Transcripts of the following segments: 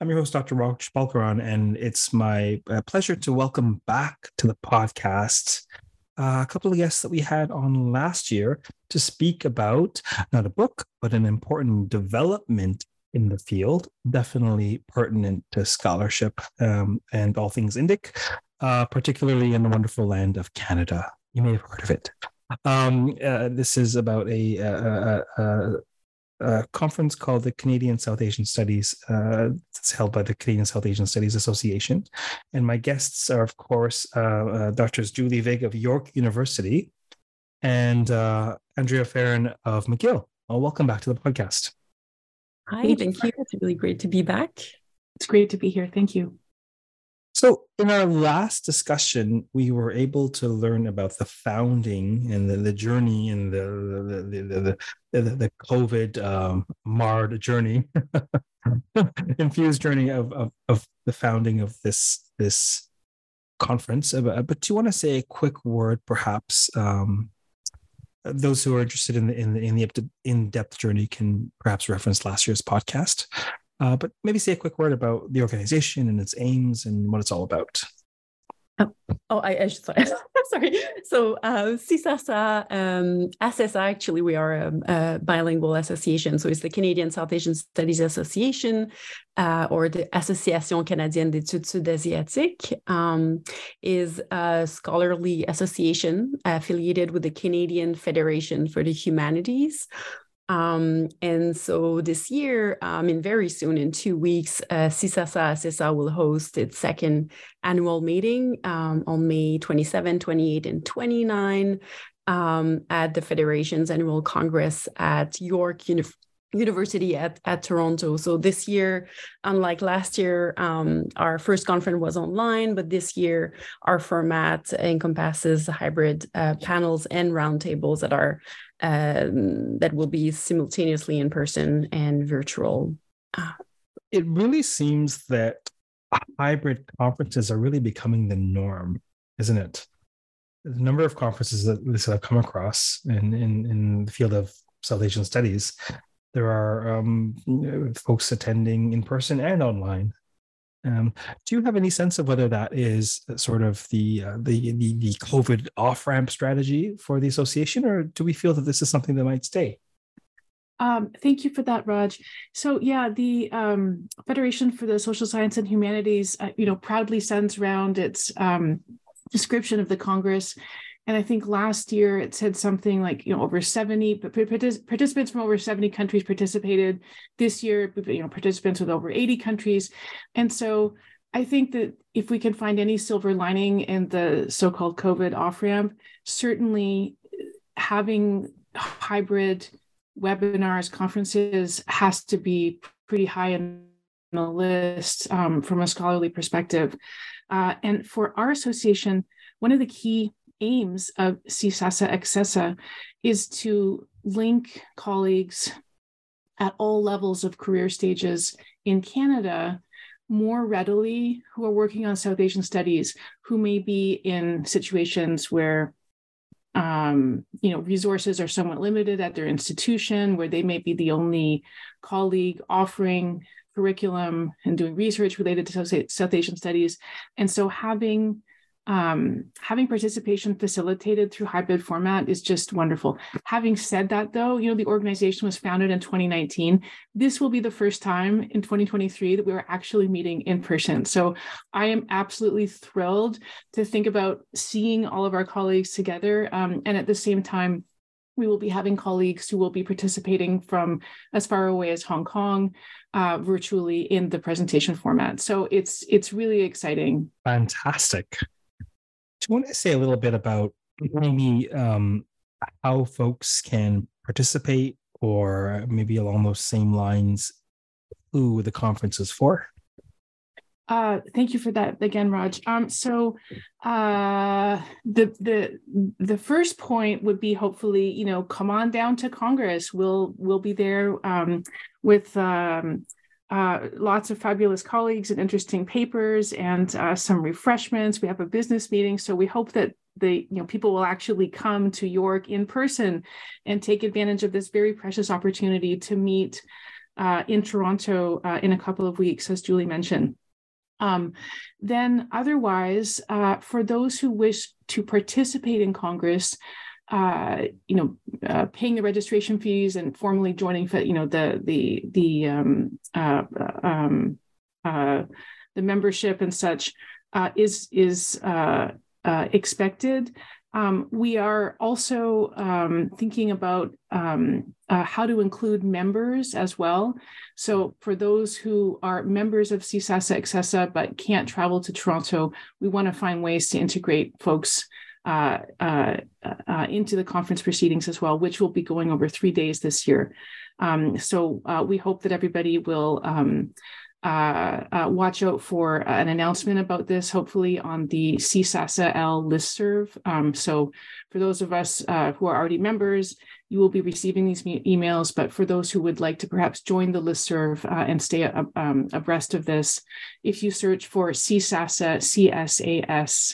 I'm your host, Dr. Raj Balkaran, and it's my uh, pleasure to welcome back to the podcast uh, a couple of guests that we had on last year to speak about not a book, but an important development in the field, definitely pertinent to scholarship um, and all things Indic, uh, particularly in the wonderful land of Canada. You may have heard of it. Um, uh, this is about a, a, a, a, conference called the Canadian South Asian Studies. Uh, it's held by the Canadian South Asian Studies Association, and my guests are, of course, uh, uh Doctors Julie Vig of York University and uh, Andrea Farran of McGill. Well, welcome back to the podcast. Hi, thank, thank you. It's really great to be back. It's great to be here. Thank you. So, in our last discussion, we were able to learn about the founding and the, the journey and the the the the, the, COVID um, marred journey, infused journey of, of, of the founding of this this conference. Uh, but do you want to say a quick word, perhaps? Um, those who are interested in the in the in the in depth journey can perhaps reference last year's podcast. Uh, but maybe say a quick word about the organization and its aims and what it's all about. Oh, oh I, I should sorry. sorry. So uh, CSASA, um, SSA, actually, we are a, a, bilingual association. So it's the Canadian South Asian Studies Association, uh, or the Association Canadienne d'études sud-asiatiques, um, is a scholarly association affiliated with the Canadian Federation for the Humanities. Um, and so this year, I mean, very soon in two weeks, uh, CSASA SSA will host its second annual meeting um, on May 27, 28, and 29 um, at the Federation's annual Congress at York University. University at, at Toronto. So this year, unlike last year, um, our first conference was online, but this year our format encompasses hybrid uh, panels and roundtables that are um, that will be simultaneously in person and virtual. It really seems that hybrid conferences are really becoming the norm, isn't it? The number of conferences that I've come across in, in, in the field of South Asian studies, there are um, folks attending in person and online. Um, do you have any sense of whether that is sort of the uh, the, the, the COVID off ramp strategy for the association, or do we feel that this is something that might stay? Um, thank you for that, Raj. So yeah, the um, Federation for the Social Science and Humanities, uh, you know, proudly sends around its um, description of the Congress and I think last year it said something like, you know, over 70 participants from over 70 countries participated. This year, you know, participants with over 80 countries. And so I think that if we can find any silver lining in the so called COVID off ramp, certainly having hybrid webinars, conferences has to be pretty high in the list um, from a scholarly perspective. Uh, and for our association, one of the key aims of CSASA Accessa is to link colleagues at all levels of career stages in Canada more readily who are working on South Asian studies who may be in situations where um, you know resources are somewhat limited at their institution where they may be the only colleague offering curriculum and doing research related to South Asian studies. And so having um, having participation facilitated through hybrid format is just wonderful. Having said that, though, you know, the organization was founded in 2019. This will be the first time in 2023 that we are actually meeting in person. So I am absolutely thrilled to think about seeing all of our colleagues together. Um, and at the same time, we will be having colleagues who will be participating from as far away as Hong Kong uh, virtually in the presentation format. So it's it's really exciting. Fantastic want to say a little bit about maybe um, how folks can participate or maybe along those same lines who the conference is for? Uh, thank you for that again, Raj. Um, so uh, the the the first point would be hopefully, you know, come on down to Congress. We'll we'll be there um, with um, uh, lots of fabulous colleagues and interesting papers and uh, some refreshments. We have a business meeting, so we hope that the you know people will actually come to York in person and take advantage of this very precious opportunity to meet uh, in Toronto uh, in a couple of weeks, as Julie mentioned. Um, then, otherwise, uh, for those who wish to participate in Congress, uh, you know, uh, paying the registration fees and formally joining, you know, the the the um, uh, um, uh, the membership and such uh, is is uh, expected. Um, we are also um, thinking about um, how to include members as well. So, for those who are members of CSASA CSESA but can't travel to Toronto, we want to find ways to integrate folks uh, uh, uh, into the conference proceedings as well, which will be going over three days this year. Um, so uh, we hope that everybody will um, uh, uh, watch out for an announcement about this, hopefully on the CSASA L listserv. Um, so for those of us who are already members, you will be receiving these emails. But for those who would like to perhaps join the listserv and stay um, abreast of this, if you search for CSASA, C-S-A-S-A,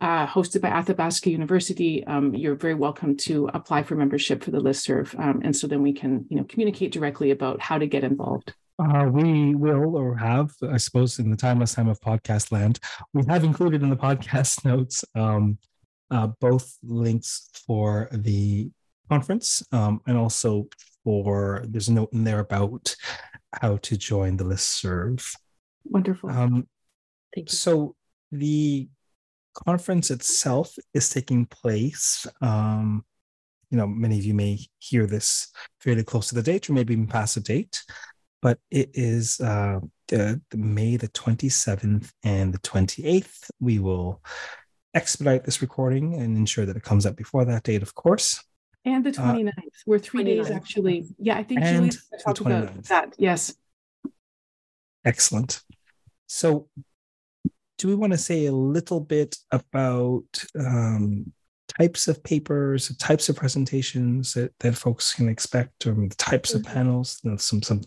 uh, hosted by Athabasca University, um, you're very welcome to apply for membership for the listserv. Um, and so then we can, you know, communicate directly about how to get involved. Uh, we will or have, I suppose, in the timeless time of podcast land, we have included in the podcast notes um, uh, both links for the conference um, and also for there's a note in there about how to join the listserv. Wonderful. Um, Thank you. So the conference itself is taking place. Um, you know, many of you may hear this fairly close to the date or maybe even past the date, but it is uh, the, the May the 27th and the 28th. We will expedite this recording and ensure that it comes up before that date, of course. And the 29th. Uh, We're three 29th. days actually. Yeah, I think Julie's talk about that. Yes. Excellent. So do we want to say a little bit about um, types of papers, types of presentations that, that folks can expect, or the types mm-hmm. of panels, you know, some some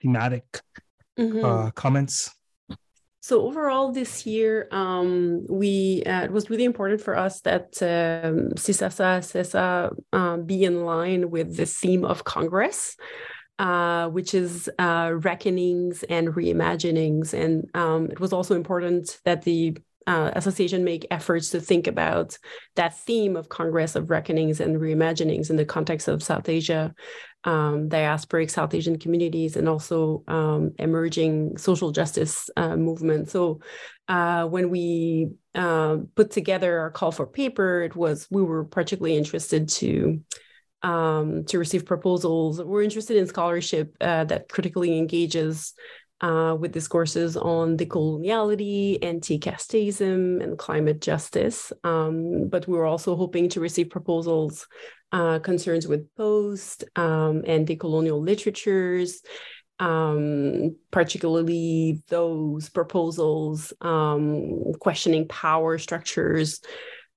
thematic mm-hmm. uh, comments? So overall, this year, um, we uh, it was really important for us that um, CSASA, CSA uh, be in line with the theme of Congress uh, which is uh, reckonings and reimaginings. And um, it was also important that the uh, association make efforts to think about that theme of Congress of reckonings and reimaginings in the context of South Asia, um, diasporic South Asian communities, and also um, emerging social justice uh. So uh, when we uh, put together our call for paper, it was we were particularly interested to um, to receive proposals. We're interested in scholarship uh, that critically engages uh, with discourses on decoloniality, anti-casteism, and climate justice. Um, but we were also hoping to receive proposals uh, concerns with post um, and decolonial literatures, um, particularly those proposals um, questioning power structures.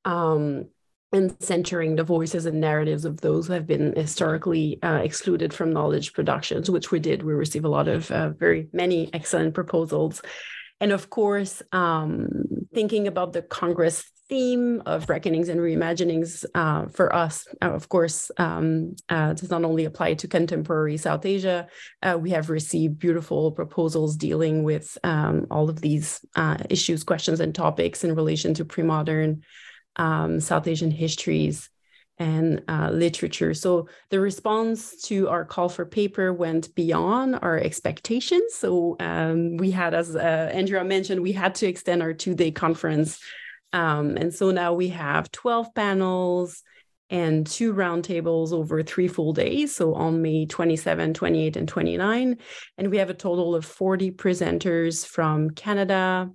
Um, and centering the voices and narratives of those who have been historically uh, excluded from knowledge productions, which we did. We received a lot of uh, very many excellent proposals. And of course, um, thinking about the Congress theme of reckonings and reimaginings uh, for us, uh, of course, um, uh, does not only apply to contemporary South Asia. Uh, we have received beautiful proposals dealing with um, all of these issues, questions, and topics in relation to pre-modern um, South Asian histories and uh, literature. So the response to our call for paper went beyond our expectations. So um, we had, as uh, Andrea mentioned, we had to extend our two-day conference. Um, and so now we have 12 panels and two roundtables over three full days. So on May 27, 28, and 29. And we have a total of 40 presenters from Canada,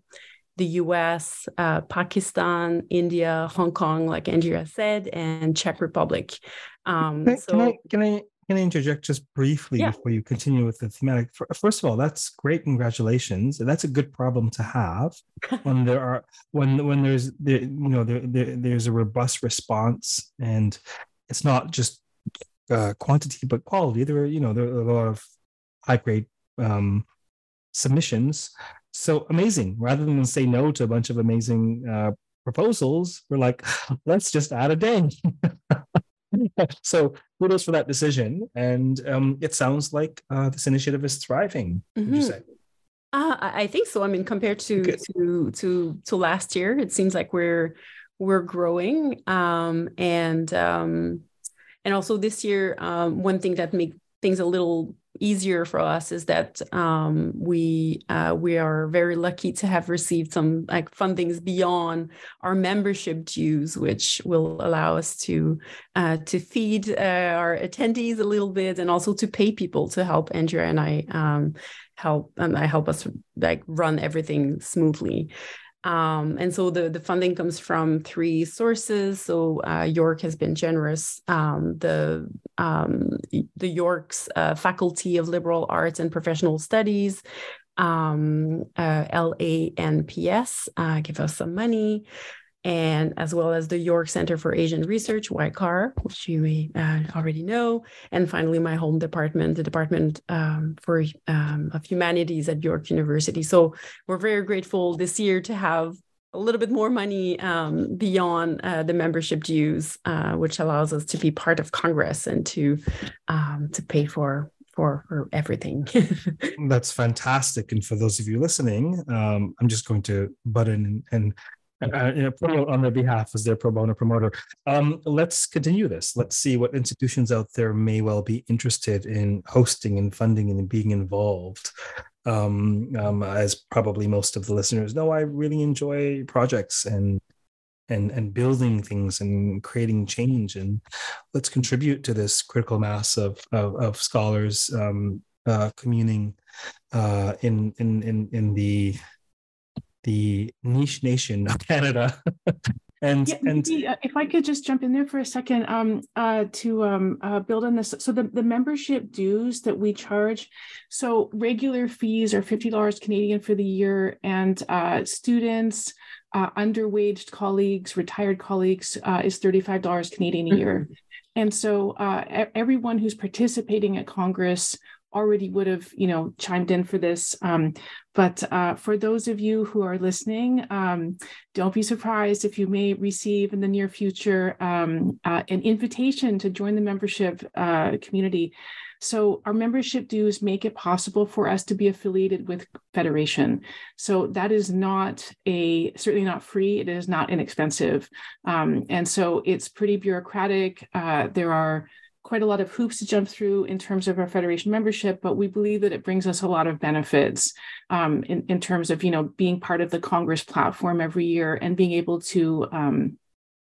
the US, uh, Pakistan, India, Hong Kong, like Andrea said, and Czech Republic. Um, can, I, so, can, I, can I can I interject just briefly Yeah. before you continue with the thematic? First of all, that's great. Congratulations. That's a good problem to have when there are when when there's there, you know there, there there's a robust response and it's not just uh, quantity but quality. There are you know there are a lot of high grade um, submissions. So amazing. Rather than say no to a bunch of amazing uh, proposals, we're like, let's just add a day. so kudos for that decision. And um, it sounds like uh, this initiative is thriving. Would you say? Uh, I think so. I mean, compared to Good. to to to last year, it seems like we're we're growing. Um, and um, and also this year, um, one thing that make things a little easier for us is that um, we uh, we are very lucky to have received some like fundings beyond our membership dues, which will allow us to uh, to feed uh, our attendees a little bit and also to pay people to help Andrea and I um, help um, I help us like run everything smoothly. Um, and so the, the funding comes from three sources. So uh, York has been generous. Um, the um, the York's uh, Faculty of Liberal Arts and Professional Studies, um, uh, LANPS, uh, give us some money and as well as the York Center for Asian Research, YCAR, which you may uh, already know, and finally my home department, the Department um, for um, of Humanities at York University. So we're very grateful this year to have a little bit more money um, beyond uh, the membership dues, uh, which allows us to be part of Congress and to um, to pay for for for everything. That's fantastic. And for those of you listening, um, I'm just going to butt in and, and uh, you know, promote on their behalf as their pro bono promoter. Um, let's continue this. Let's see what institutions out there may well be interested in hosting and funding and being involved. Um, um, as probably most of the listeners know, I really enjoy projects and and and building things and creating change. And let's contribute to this critical mass of of, of scholars um, uh, communing uh, in in in in the the niche nation of Canada. and Yeah, and maybe, uh, if I could just jump in there for a second, um, uh, to um, uh, build on this. So the, the membership dues that we charge, so regular fees are fifty dollars Canadian for the year, and uh, students, uh, underwaged colleagues, retired colleagues uh, is thirty five dollars Canadian a year. And so everyone who's participating at Congress already would have, you know, chimed in for this. Um, but uh, for those of you who are listening, um, don't be surprised if you may receive in the near future um, uh, an invitation to join the membership uh, community. So our membership dues make it possible for us to be affiliated with Federation. So that is not a certainly not free. It is not inexpensive, um, and so it's pretty bureaucratic. Uh, there are quite a lot of hoops to jump through in terms of our federation membership, but we believe that it brings us a lot of benefits um, in, in terms of you know being part of the Congress platform every year and being able to um,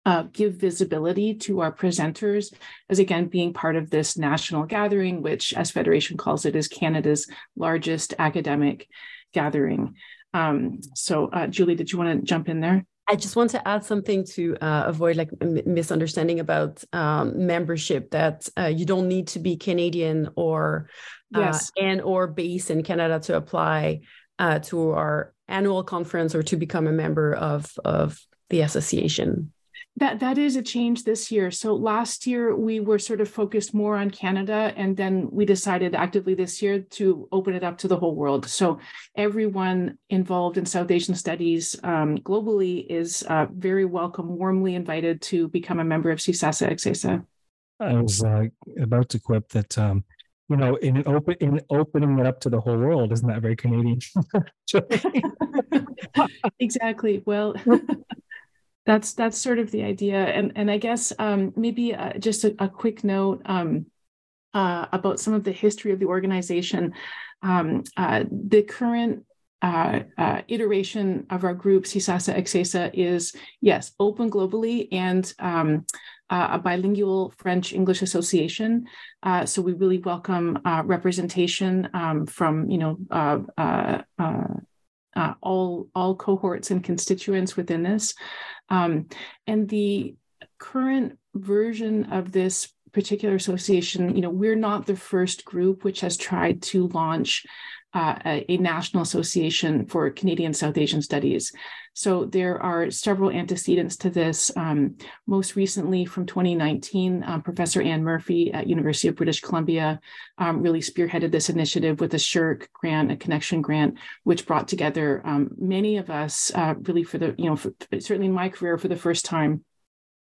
uh, give visibility to our presenters as again being part of this national gathering, which, as Federation calls it, is Canada's largest academic gathering. Um, so, uh, Julie, did you want to jump in there? I just want to add something to uh, avoid like m- misunderstanding about um, membership. That uh, you don't need to be Canadian or uh, Yes. and or based in Canada to apply uh, to our annual conference or to become a member of of the association. That that is a change this year. So last year we were sort of focused more on Canada, and then we decided actively this year to open it up to the whole world. So everyone involved in South Asian studies um, globally is uh, very welcome, warmly invited to become a member of CSASA. I was uh, about to quip that um, you know, in open in opening it up to the whole world, isn't that very Canadian? exactly. Well, that's that's sort of the idea, and and I guess um, maybe uh, just a, a, quick note um, uh, about some of the history of the organization. Um, uh, the current uh, uh, iteration of our group, CSASA XASA, is yes, open globally and um, uh, a bilingual French English association. So we really welcome representation um, from you know uh, all all cohorts and constituents within this. Um, and the current version of this particular association, you know, we're not the first group which has tried to launch uh, a, a, national association for Canadian South Asian studies. So there are several antecedents to this. Um, most recently, from 2019, um, Professor Anne Murphy at University of British Columbia um, really spearheaded this initiative with a SSHRC grant, a connection grant, which brought together um, many of us, uh, really for the you know for, certainly in my career for the first time.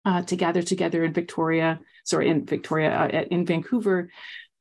Uh, to gather together in Victoria, sorry, in Victoria, uh, in Vancouver,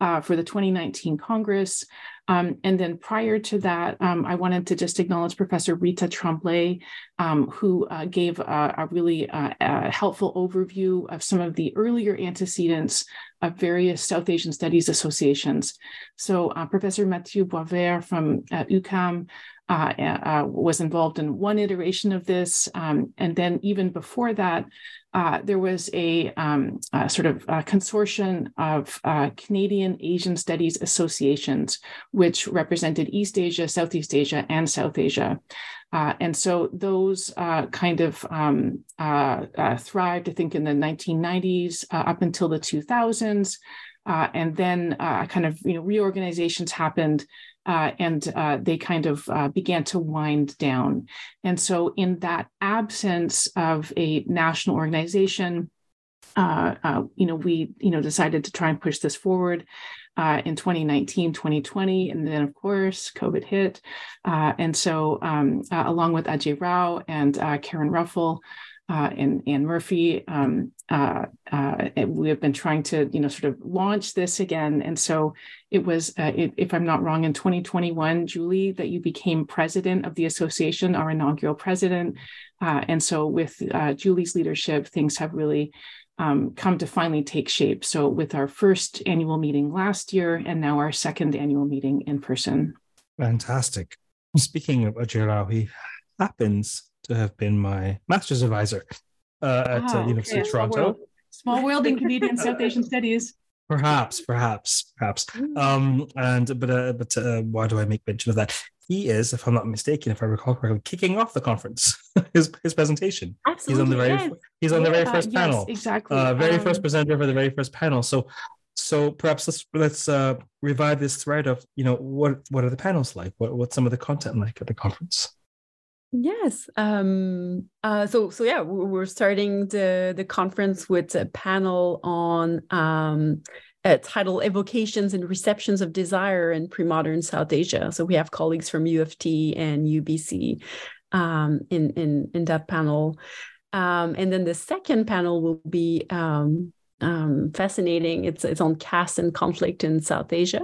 uh, for the 2019 Congress. Um, and then prior to that, um, I wanted to just acknowledge Professor Reeta Tremblay, um, who uh, gave a, a really uh, a helpful overview of some of the earlier antecedents of various South Asian Studies associations. So uh, Professor Mathieu Boisvert from uh, UQAM uh, uh, was involved in one iteration of this. Um, and then even before that, uh, there was a, um, a sort of a consortium of uh, Canadian Asian Studies associations, which represented East Asia, Southeast Asia, and South Asia. Uh, and so those uh, kind of um, thrived, I think, in the 1990s up until the 2000s. and then kind of you know reorganizations happened uh, and uh, they kind of uh, began to wind down. And so, in that absence of a national organization, uh, uh, you know, we you know decided to try and push this forward. Uh, in 2019, 2020, and then of course COVID hit, and so um, along with Ajay Rao and Karen Ruffle, uh, and Anne Murphy. Um, uh, uh, we have been trying to, you know, sort of launch this again. And so it was, uh, it, if I'm not wrong, in 2021, Julie, that you became president of the association, our inaugural president. Uh, and so with Julie's leadership, things have really um, come to finally take shape. So with our first annual meeting last year and now our second annual meeting in person. Fantastic. Speaking of he happens to have been my master's advisor uh, at uh, ah, University okay. of Toronto. Small world, Small world in Canadian South Asian Studies. Perhaps, perhaps, perhaps. Um, and but uh, but uh, why do I make mention of that? He is, if I'm not mistaken, if I recall correctly, kicking off the conference. his his presentation. Absolutely, he's on the very yes. he's on the very first yes, panel. Exactly, uh, very um, first presenter for the very first panel. So so perhaps let's let's uh, revive this thread of you know what what are the panels like? What what's some of the content like at the conference? Yes. Um, uh, so so yeah, we're starting the the conference with a panel on um, a title "Evocations and Receptions of Desire in Pre-Modern South Asia." So we have colleagues from U of T and UBC um, in in in that panel, um, and then the second panel will be um, um, fascinating. It's it's on caste and conflict in South Asia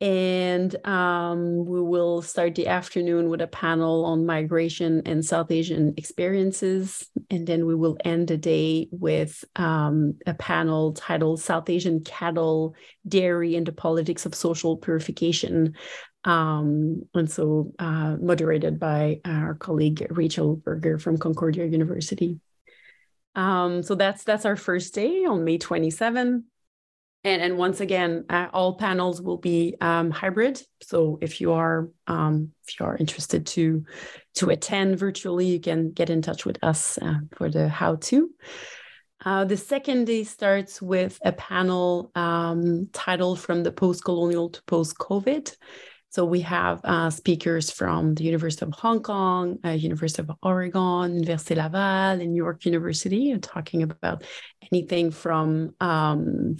and um, we will start the afternoon with a panel on migration and South Asian experiences. And then we will end the day with um, a panel titled South Asian Cattle, Dairy, and the Politics of Social Purification. Um, and so uh, moderated by our colleague Rachel Berger from Concordia University. Um, so that's that's our first day on May 27 and, and once again, uh, all panels will be um, hybrid. So if you are um, if you are interested to to attend virtually, you can get in touch with us uh, for the how to. Uh, the second day starts with a panel um, titled "From the Post-Colonial to Post-COVID." So we have uh, speakers from the University of Hong Kong, uh, University of Oregon, Université Laval, and New York University, talking about anything from um,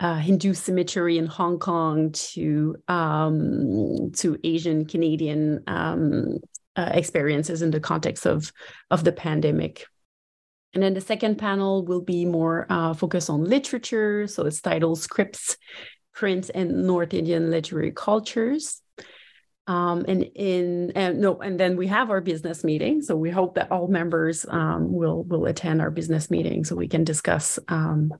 uh, Hindu cemetery in Hong Kong to um, to Asian Canadian um, uh, experiences in the context of of the pandemic. And then the second panel will be more uh, focused on literature. So it's titled Scripts Prints, and North Indian literary cultures. Um, and in and no, and then we have our business meeting. So we hope that all members um, will will attend our business meeting so we can discuss um,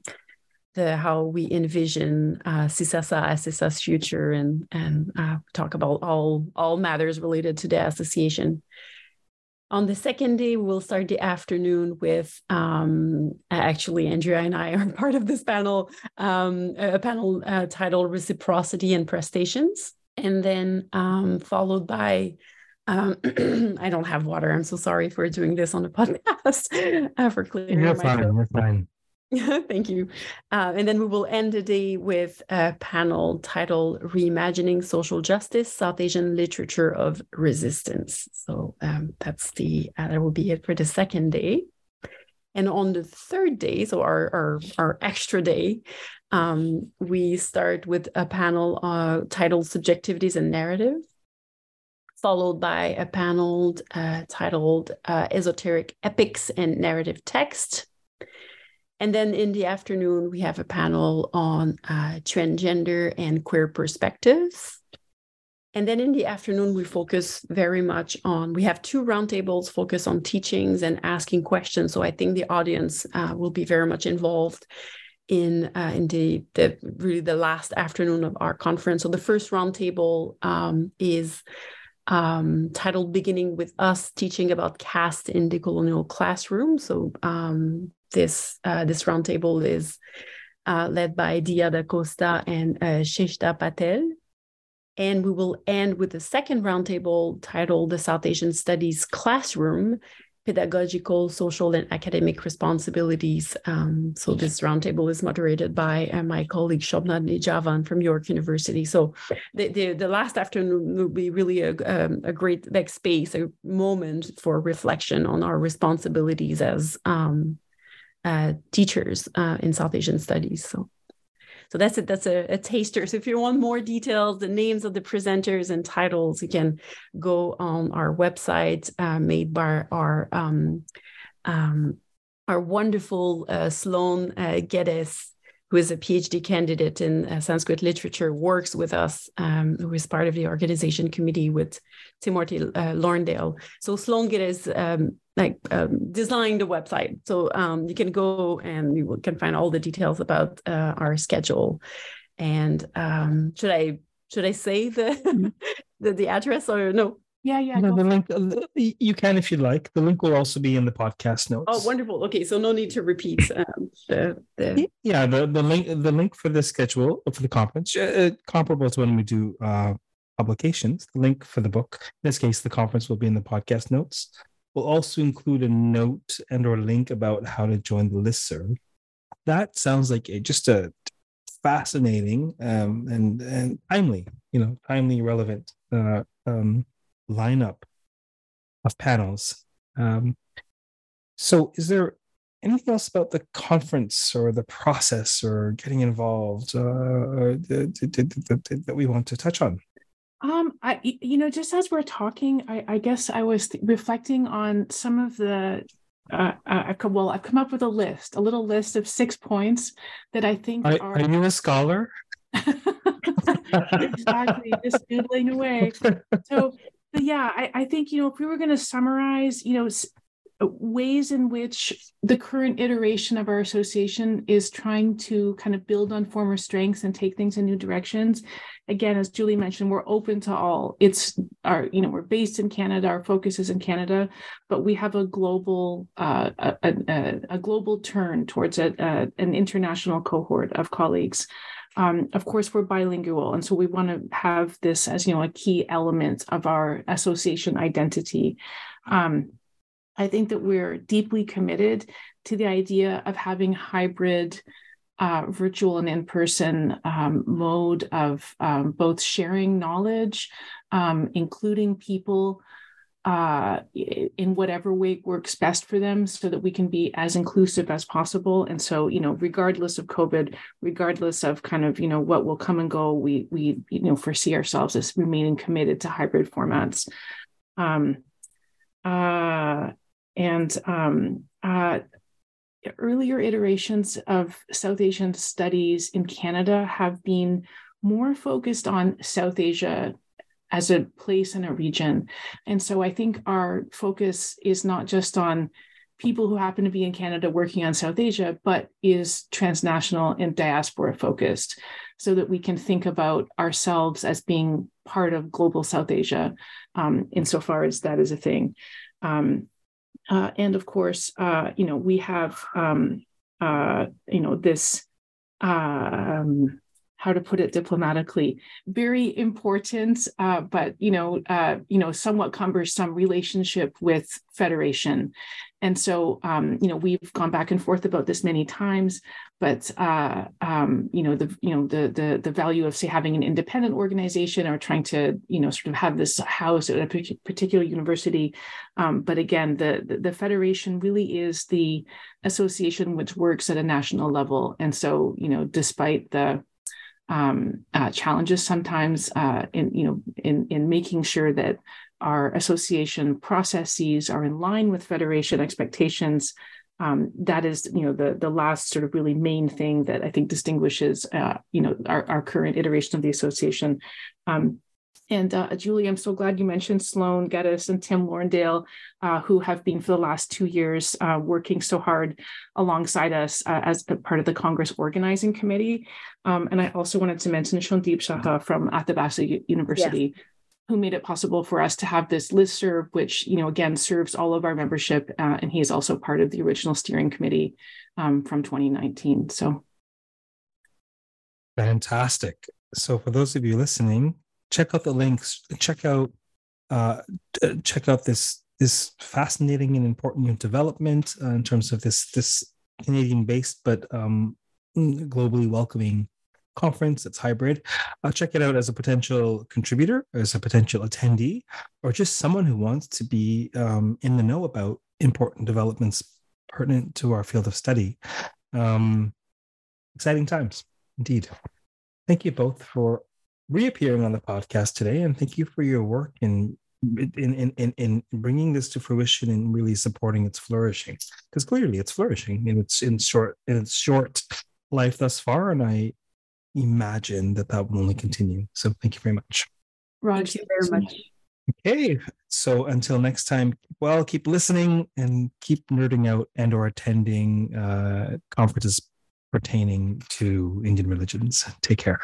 the how we envision uh, CISASA as future and and uh, talk about all all matters related to the association. On the second day, we'll start the afternoon with um, actually Andrea and I are part of this panel, um, a panel uh, titled Reciprocity and Prestations, and then um, followed by um, I don't have water. I'm so sorry for doing this on the podcast uh, for clearing You're fine. throat. You're fine. Thank you. Uh, and then we will end the day with a panel titled Reimagining Social Justice, South Asian Literature of Resistance. So um, that's the, uh, that will be it for the second day. And on the third day, so our, our, our extra day, um, we start with a panel uh, titled Subjectivities and Narrative, followed by a panel uh, titled uh, Esoteric Epics and Narrative Text and then in the afternoon, we have a panel on uh, transgender and queer perspectives. And then in the afternoon, we focus very much on, we have two roundtables focus on teachings and asking questions. So I think the audience uh, will be very much involved in uh, in the, the really the last afternoon of our conference. So the first roundtable um, is um, titled "Beginning with Us: Teaching about Caste in the Colonial Classroom." So um, this uh, this roundtable is uh, led by Dia da Costa and uh, Shaista Patel. And we will end with the second roundtable titled The South Asian Studies Classroom Pedagogical, Social, and Academic Responsibilities. Um, so, this roundtable is moderated by uh, my colleague Shobna Nijhawan from York University. So, the, the, the last afternoon will be really a, um, a great like, space, a moment for reflection on our responsibilities as um, uh, teachers uh, in South Asian studies. So, so that's it. That's a, a, taster. So if you want more details, the names of the presenters and titles, you can go on our website uh, made by our um, um, our wonderful uh, Sloan uh, Geddes who is a PhD candidate in uh, Sanskrit literature, works with us, um, who is part of the organization committee with Timothy uh, Lorndale. So Sloan is um, like um, designed the website, so um, you can go and you can find all the details about uh, our schedule. And um, should I should I say the, mm-hmm. the the address or no? Yeah, yeah. No, the link uh, you can if you like. The link will also be in the podcast notes. Oh, wonderful. Okay, so no need to repeat um, the, the yeah the the link the link for the schedule for the conference uh, comparable to when we do uh, publications. The link for the book, in this case, the conference will be in the podcast notes. We'll also include a note and or link about how to join the listserv. That sounds like a, just a fascinating um, and and timely, you know, timely, relevant uh, um, lineup of panels. Um, so, is there anything else about the conference or the process or getting involved uh, that we want to touch on? Um, I, you know, just as we're talking, I, I guess I was th- reflecting on some of the. Uh, uh I come, well, I've come up with a list, a little list of six points that I think are. Are, are you a scholar? exactly, just doodling away. So but yeah, I, I think, you know, if we were going to summarize, you know, uh, ways in which the current iteration of our association is trying to kind of build on former strengths and take things in new directions. Again, as Julie mentioned, we're open to all. It's our, you know, we're based in Canada. Our focus is in Canada, but we have a global, uh, a, a, a global turn towards a, a, an international cohort of colleagues. Um, of course, we're bilingual, and so we want to have this as you know a key element of our association identity. Um, I think that we're deeply committed to the idea of having hybrid uh, virtual and in person um, mode of um, both sharing knowledge, um, including people uh, in whatever way works best for them so that we can be as inclusive as possible. And so, you know, regardless of COVID, regardless of kind of, you know, what will come and go, we, we, you know, foresee ourselves as remaining committed to hybrid formats. Um, uh, and um, uh, earlier iterations of South Asian studies in Canada have been more focused on South Asia as a place and a region. And so I think our focus is not just on people who happen to be in Canada working on South Asia, but is transnational and diaspora focused so that we can think about ourselves as being part of global South Asia, um, insofar as that is a thing. Um, uh, and of course, uh, you know, we have, um, uh, you know, this um, how to put it diplomatically, very important, uh, but you know, uh, you know, somewhat cumbersome relationship with federation. And so, um, you know, we've gone back and forth about this many times, but uh, um, you know, the you know the the the value of say having an independent organization or trying to you know sort of have this house at a particular university. Um, but again, the, the the federation really is the association which works at a national level. And so, you know, despite the um, uh, challenges sometimes uh, in you know in in making sure that our association processes are in line with federation expectations. Um, that is you know the the last sort of really main thing that I think distinguishes uh, you know our, our current iteration of the association. Um, and uh, Julie, I'm so glad you mentioned Sloan Geddes and Tim Lorndale, uh, who have been for the last two years uh, working so hard alongside us uh, as part of the Congress Organizing Committee. Um, and I also wanted to mention Shondeep Saha from Athabasca University, yes. who made it possible for us to have this listserv, which, you know, again, serves all of our membership. Uh, and he is also part of the original steering committee um, from 2019. So fantastic. So for those of you listening, check out the links. Check out uh, check out this this fascinating and important new development uh, in terms of this this Canadian based but um, globally welcoming conference that's hybrid. Uh, check it out as a potential contributor, as a potential attendee, or just someone who wants to be um, in the know about important developments pertinent to our field of study. Um, exciting times, indeed. Thank you both for reappearing on the podcast today, and thank you for your work in in in in, in bringing this to fruition and really supporting its flourishing. Because clearly, it's flourishing in its in short in its short life thus far, and I imagine that that will only continue. So, thank you very much. Raj, thank you very much. Okay, so until next time, well, keep listening and keep nerding out and or attending uh, conferences pertaining to Indian religions. Take care.